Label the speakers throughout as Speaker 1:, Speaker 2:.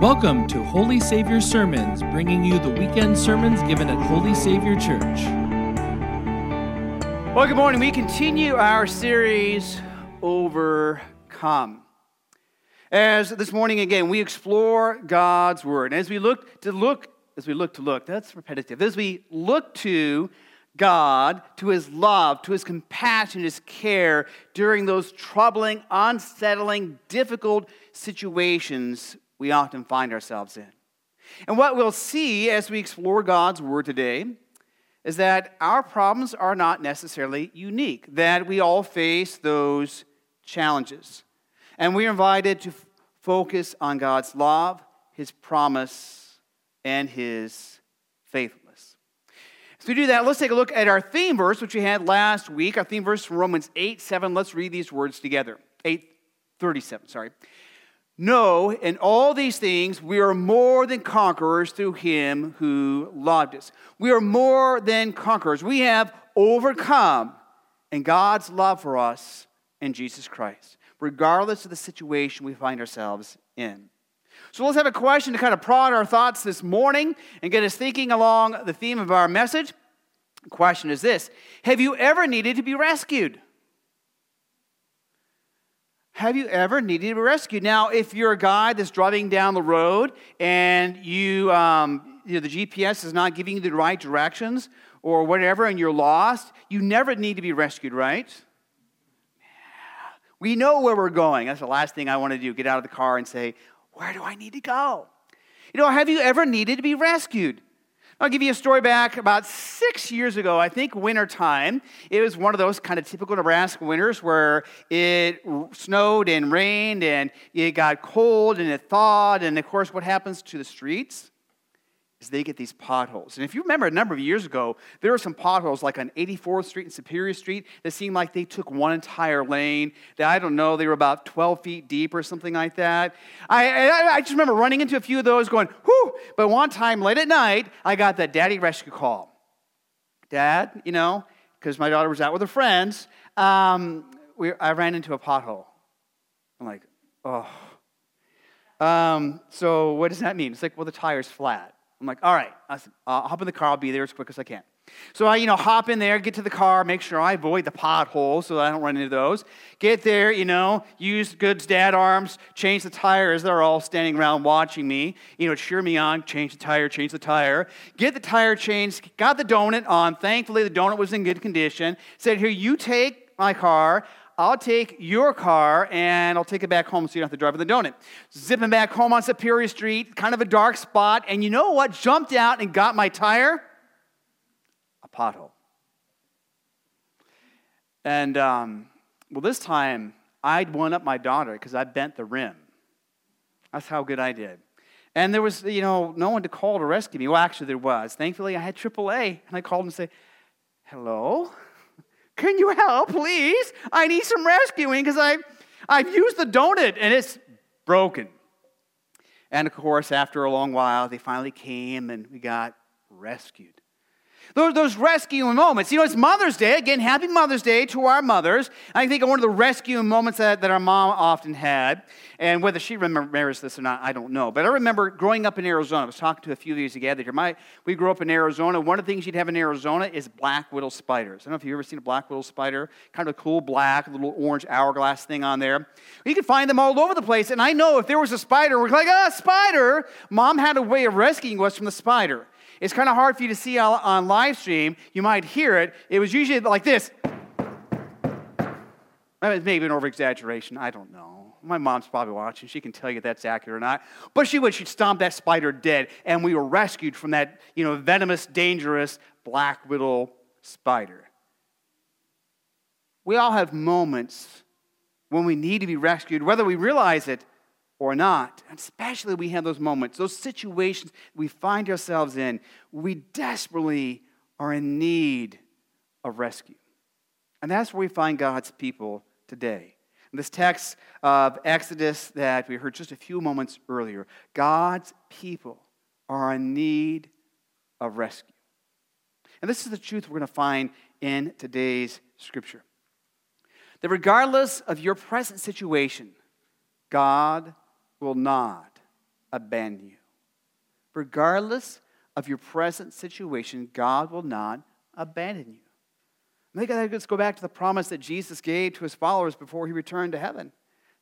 Speaker 1: Welcome to Holy Savior Sermons, bringing you the weekend sermons given at Holy Savior Church.
Speaker 2: Well, good morning. We continue our series, Overcome. As this morning again, we explore God's Word. As we look to look, as we look to look, that's repetitive. As we look to God, to His love, to His compassion, His care during those troubling, unsettling, difficult situations we often find ourselves in. And what we'll see as we explore God's Word today is that our problems are not necessarily unique, that we all face those challenges. And we're invited to focus on God's love, His promise, and His faithfulness. So to do that, let's take a look at our theme verse, which we had last week. Our theme verse from Romans 8 7. Let's read these words together. 8 37, sorry. No, in all these things, we are more than conquerors through him who loved us. We are more than conquerors. We have overcome in God's love for us in Jesus Christ, regardless of the situation we find ourselves in. So let's have a question to kind of prod our thoughts this morning and get us thinking along the theme of our message. The question is this Have you ever needed to be rescued? Have you ever needed to be rescued? Now, if you're a guy that's driving down the road and you, um, you know, the GPS is not giving you the right directions or whatever, and you're lost, you never need to be rescued, right? We know where we're going. That's the last thing I want to do get out of the car and say, Where do I need to go? You know, have you ever needed to be rescued? I'll give you a story back about six years ago, I think wintertime. It was one of those kind of typical Nebraska winters where it snowed and rained and it got cold and it thawed. And of course, what happens to the streets? Is they get these potholes. And if you remember a number of years ago, there were some potholes like on 84th Street and Superior Street that seemed like they took one entire lane. That I don't know, they were about 12 feet deep or something like that. I, I, I just remember running into a few of those going, whew. But one time late at night, I got that daddy rescue call. Dad, you know, because my daughter was out with her friends, um, we, I ran into a pothole. I'm like, oh. Um, so what does that mean? It's like, well, the tire's flat. I'm like, all right, I'll hop in the car. I'll be there as quick as I can. So I, you know, hop in there, get to the car, make sure I avoid the potholes so that I don't run into those. Get there, you know, use Good's dad arms, change the tire as they're all standing around watching me, you know, cheer me on, change the tire, change the tire. Get the tire changed, got the donut on. Thankfully, the donut was in good condition. Said, here, you take my car. I'll take your car and I'll take it back home so you don't have to drive with the donut. Zipping back home on Superior Street, kind of a dark spot, and you know what jumped out and got my tire? A pothole. And, um, well, this time I'd one up my daughter because I bent the rim. That's how good I did. And there was, you know, no one to call to rescue me. Well, actually, there was. Thankfully, I had AAA, and I called and say, hello? Can you help, please? I need some rescuing because I've, I've used the donut and it's broken. And of course, after a long while, they finally came and we got rescued. Those, those rescuing moments. You know, it's Mother's Day. Again, happy Mother's Day to our mothers. I think one of the rescuing moments that, that our mom often had, and whether she remembers this or not, I don't know. But I remember growing up in Arizona. I was talking to a few of you together here. My, we grew up in Arizona. One of the things you'd have in Arizona is black widow spiders. I don't know if you've ever seen a black widow spider, kind of a cool black, little orange hourglass thing on there. You could find them all over the place. And I know if there was a spider, we're like, ah, spider. Mom had a way of rescuing us from the spider. It's kind of hard for you to see on live stream. You might hear it. It was usually like this. Maybe an over exaggeration. I don't know. My mom's probably watching. She can tell you if that's accurate or not. But she would. She'd stomp that spider dead, and we were rescued from that, you know, venomous, dangerous black widow spider. We all have moments when we need to be rescued, whether we realize it or not. Especially we have those moments, those situations we find ourselves in, we desperately are in need of rescue. And that's where we find God's people today. In this text of Exodus that we heard just a few moments earlier, God's people are in need of rescue. And this is the truth we're going to find in today's scripture. That regardless of your present situation, God will not abandon you. Regardless of your present situation, God will not abandon you. Let's go back to the promise that Jesus gave to his followers before he returned to heaven.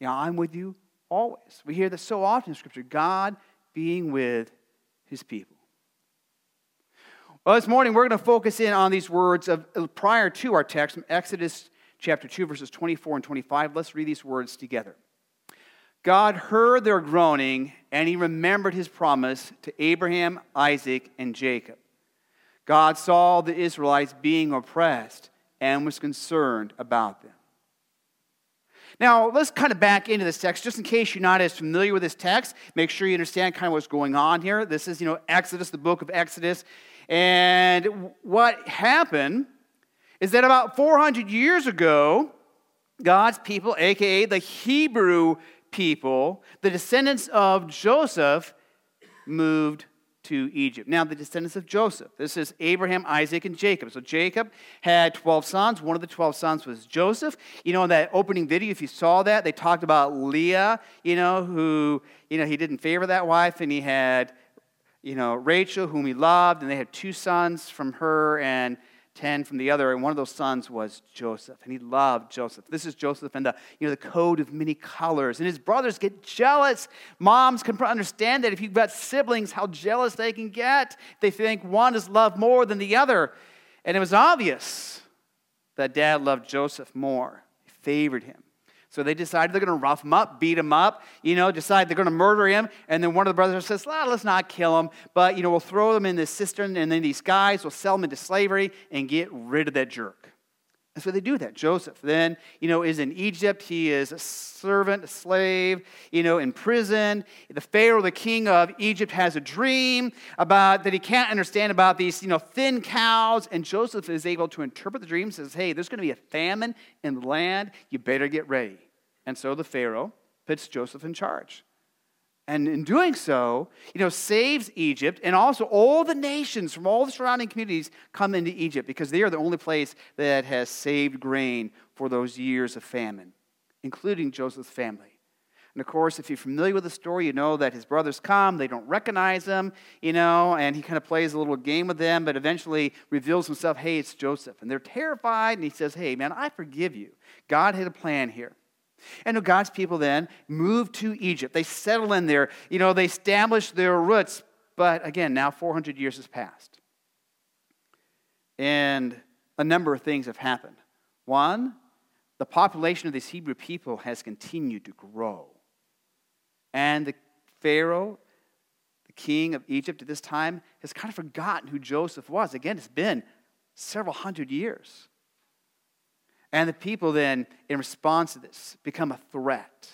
Speaker 2: You know, I'm with you always. We hear this so often in Scripture God being with his people. Well, this morning we're going to focus in on these words of uh, prior to our text from Exodus chapter 2, verses 24 and 25. Let's read these words together. God heard their groaning, and he remembered his promise to Abraham, Isaac, and Jacob. God saw the Israelites being oppressed and was concerned about them. Now, let's kind of back into this text, just in case you're not as familiar with this text. Make sure you understand kind of what's going on here. This is, you know, Exodus, the book of Exodus. And what happened is that about 400 years ago, God's people, aka the Hebrew people, the descendants of Joseph, moved to Egypt. Now, the descendants of Joseph. This is Abraham, Isaac, and Jacob. So Jacob had 12 sons. One of the 12 sons was Joseph. You know, in that opening video, if you saw that, they talked about Leah, you know, who, you know, he didn't favor that wife, and he had, you know, Rachel, whom he loved, and they had two sons from her, and 10 from the other, and one of those sons was Joseph, and he loved Joseph. This is Joseph and the, you know, the coat of many colors, and his brothers get jealous. Moms can understand that if you've got siblings, how jealous they can get. They think one is loved more than the other. And it was obvious that dad loved Joseph more, he favored him. So they decided they're going to rough him up, beat him up, you know, decide they're going to murder him. And then one of the brothers says, let's not kill him, but, you know, we'll throw him in this cistern, and then these guys will sell him into slavery and get rid of that jerk. And so they do that. Joseph then, you know, is in Egypt. He is a servant, a slave, you know, in prison. The Pharaoh, the king of Egypt, has a dream about that he can't understand about these, you know, thin cows. And Joseph is able to interpret the dream, and says, hey, there's going to be a famine in the land. You better get ready. And so the Pharaoh puts Joseph in charge. And in doing so, you know, saves Egypt, and also all the nations from all the surrounding communities come into Egypt because they are the only place that has saved grain for those years of famine, including Joseph's family. And of course, if you're familiar with the story, you know that his brothers come, they don't recognize him, you know, and he kind of plays a little game with them, but eventually reveals himself, hey, it's Joseph. And they're terrified, and he says, hey, man, I forgive you. God had a plan here. And God's people then move to Egypt. They settle in there. You know, they establish their roots. But again, now 400 years has passed. And a number of things have happened. One, the population of these Hebrew people has continued to grow. And the Pharaoh, the king of Egypt at this time, has kind of forgotten who Joseph was. Again, it's been several hundred years. And the people then, in response to this, become a threat.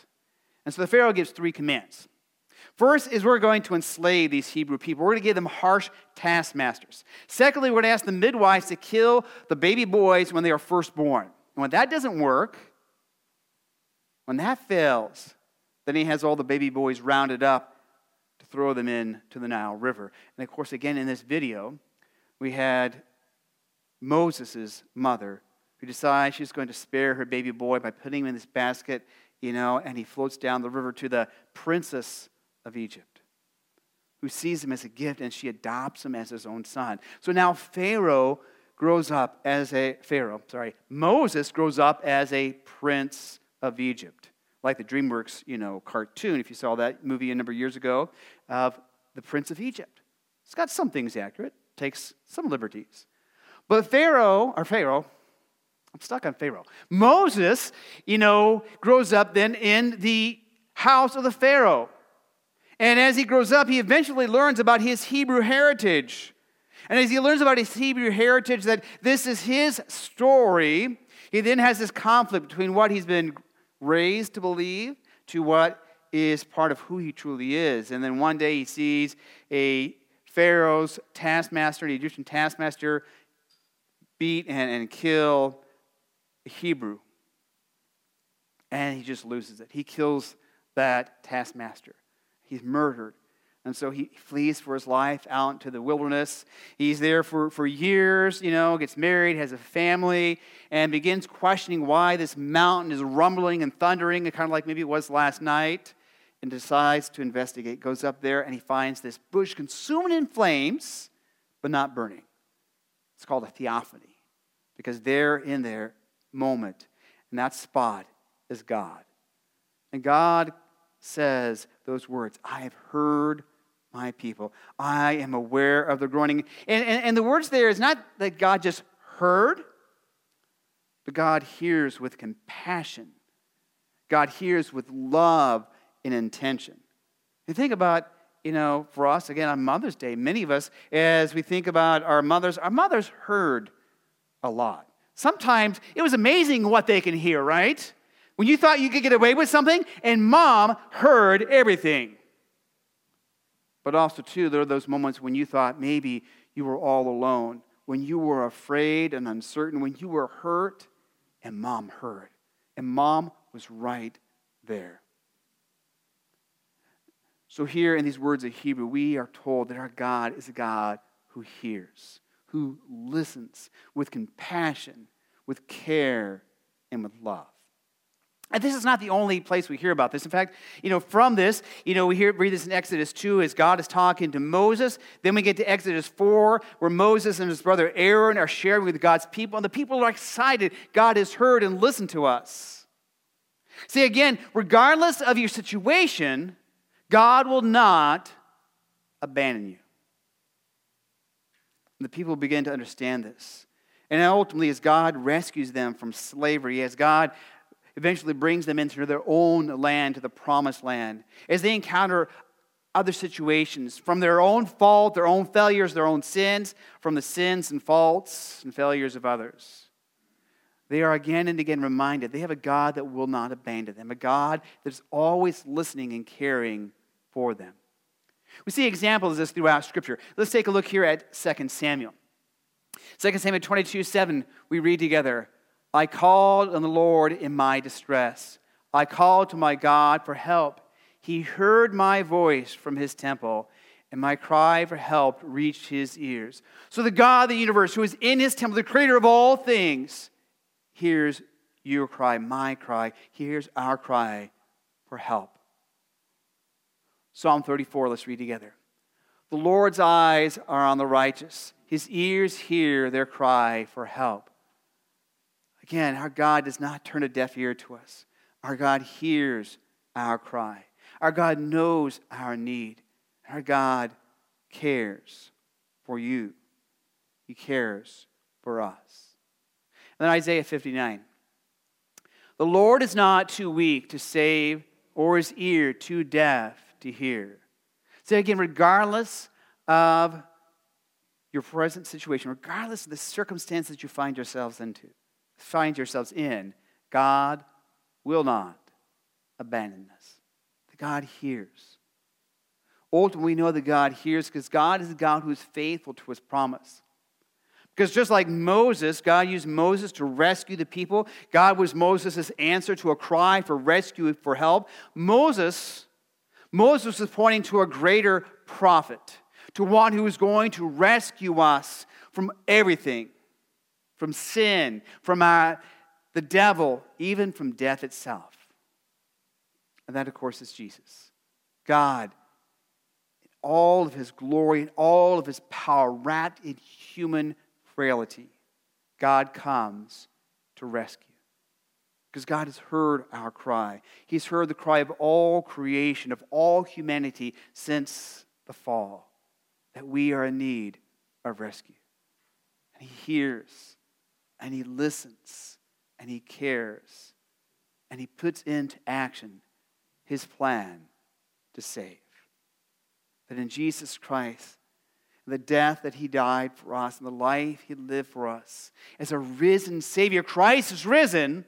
Speaker 2: And so the Pharaoh gives three commands. First is we're going to enslave these Hebrew people. We're going to give them harsh taskmasters. Secondly, we're going to ask the midwives to kill the baby boys when they are first born. And when that doesn't work, when that fails, then he has all the baby boys rounded up to throw them into the Nile River. And of course, again, in this video, we had Moses' mother who decides she's going to spare her baby boy by putting him in this basket, you know, and he floats down the river to the princess of Egypt, who sees him as a gift and she adopts him as his own son. So now Pharaoh grows up as a Pharaoh, sorry, Moses grows up as a prince of Egypt, like the DreamWorks, you know, cartoon, if you saw that movie a number of years ago, of the prince of Egypt. It's got some things accurate, takes some liberties. But Pharaoh, or Pharaoh, I'm stuck on Pharaoh. Moses, you know, grows up then in the house of the Pharaoh. And as he grows up, he eventually learns about his Hebrew heritage. And as he learns about his Hebrew heritage, that this is his story, he then has this conflict between what he's been raised to believe to what is part of who he truly is. And then one day he sees a Pharaoh's taskmaster, the Egyptian taskmaster, beat and, and kill Hebrew. And he just loses it. He kills that taskmaster. He's murdered. And so he flees for his life out into the wilderness. He's there for, for years, you know, gets married, has a family, and begins questioning why this mountain is rumbling and thundering, kind of like maybe it was last night. and decides to investigate, goes up there and he finds this bush consumed in flames, but not burning. It's called a theophany because there in their moment, And that spot, is God. And God says those words I have heard my people. I am aware of the groaning. And, and, and the words there is not that God just heard, but God hears with compassion. God hears with love and intention. You think about, you know, for us, again, on Mother's Day, many of us, as we think about our mothers, our mothers heard a lot. Sometimes it was amazing what they can hear, right? When you thought you could get away with something, and mom heard everything. But also, too, there are those moments when you thought maybe you were all alone, when you were afraid and uncertain, when you were hurt, and mom heard. And mom was right there. So, here in these words of Hebrew, we are told that our God is a God who hears, who listens with compassion, with care, and with love. And this is not the only place we hear about this. In fact, you know, from this, you know, we hear, read this in Exodus 2 as God is talking to Moses. Then we get to Exodus 4, where Moses and his brother Aaron are sharing with God's people. And the people are excited. God has heard and listened to us. See, again, regardless of your situation, God will not abandon you. And the people begin to understand this. And ultimately, as God rescues them from slavery, as God eventually brings them into their own land, to the promised land. As they encounter other situations from their own fault, their own failures, their own sins, from the sins and faults and failures of others. They are again and again reminded they have a God that will not abandon them, a God that is always listening and caring for them. We see examples of this throughout Scripture. Let's take a look here at 2 Samuel. 2 Samuel 22 7, we read together I called on the Lord in my distress. I called to my God for help. He heard my voice from his temple, and my cry for help reached his ears. So, the God of the universe, who is in his temple, the creator of all things, hears your cry, my cry, hears our cry for help. Psalm 34, let's read together. The Lord's eyes are on the righteous, his ears hear their cry for help. Again, our God does not turn a deaf ear to us. Our God hears our cry. Our God knows our need. Our God cares for you. He cares for us. And then Isaiah 59. The Lord is not too weak to save, or his ear too deaf to hear. Say again, regardless of your present situation, regardless of the circumstances you find yourselves into, find yourselves in, God will not abandon us. God hears. Ultimately, we know that God hears because God is a God who is faithful to his promise. Because just like Moses, God used Moses to rescue the people. God was Moses' answer to a cry for rescue, for help. Moses, Moses is pointing to a greater prophet, to one who is going to rescue us from everything from sin, from our, the devil, even from death itself. And that, of course, is Jesus. God, in all of his glory, and all of his power, wrapped in human frailty, God comes to rescue. Because God has heard our cry. He's heard the cry of all creation, of all humanity since the fall, that we are in need of rescue. And He hears and he listens and he cares and he puts into action his plan to save. That in Jesus Christ, the death that he died for us and the life he lived for us as a risen Savior, Christ is risen.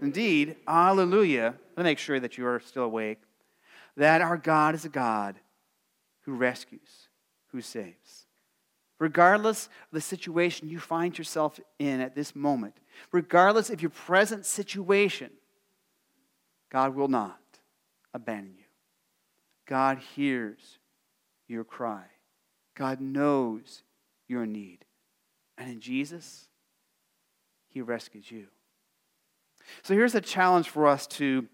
Speaker 2: Indeed, hallelujah. Let me make sure that you are still awake. That our God is a God who rescues, who saves regardless of the situation you find yourself in at this moment, regardless of your present situation, God will not abandon you. God hears your cry. God knows your need. And in Jesus, He rescues you. So here's a challenge for us to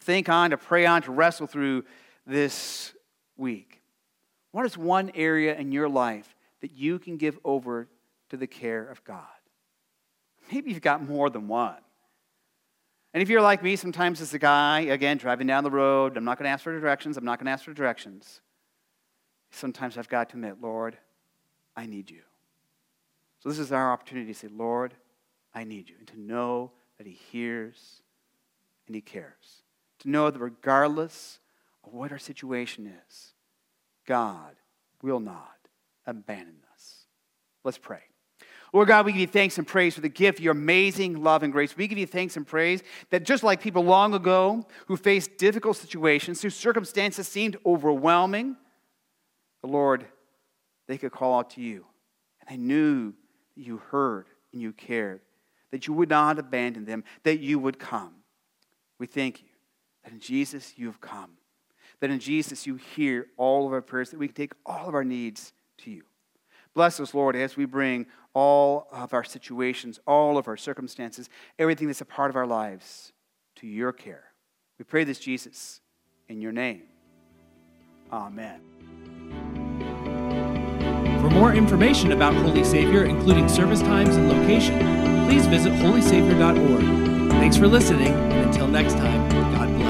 Speaker 2: think on, to pray on, to wrestle through this week. What is one area in your life that you can give over to the care of God? Maybe you've got more than one. And if you're like me, sometimes as a guy, again, driving down the road, I'm not going to ask for directions, I'm not going to ask for directions. Sometimes I've got to admit, Lord, I need you. So this is our opportunity to say, Lord, I need you. And to know that He hears and He cares. To know that regardless of what our situation is, God will not abandon us. Let's pray. Lord God, we give you thanks and praise for the gift of your amazing love and grace. We give you thanks and praise that just like people long ago who faced difficult situations, whose circumstances seemed overwhelming, the Lord, they could call out to you. And they knew you heard and you cared, that you would not abandon them, that you would come. We thank you that in Jesus you have come, that in Jesus you hear all of our prayers, that we can take all of our needs to you. Bless us, Lord, as we bring all of our situations, all of our circumstances, everything that's a part of our lives to your care. We pray this, Jesus, in your name. Amen.
Speaker 1: For more information about Holy Savior, including service times and location, please visit holysavior.org. Thanks for listening, and until next time, God bless.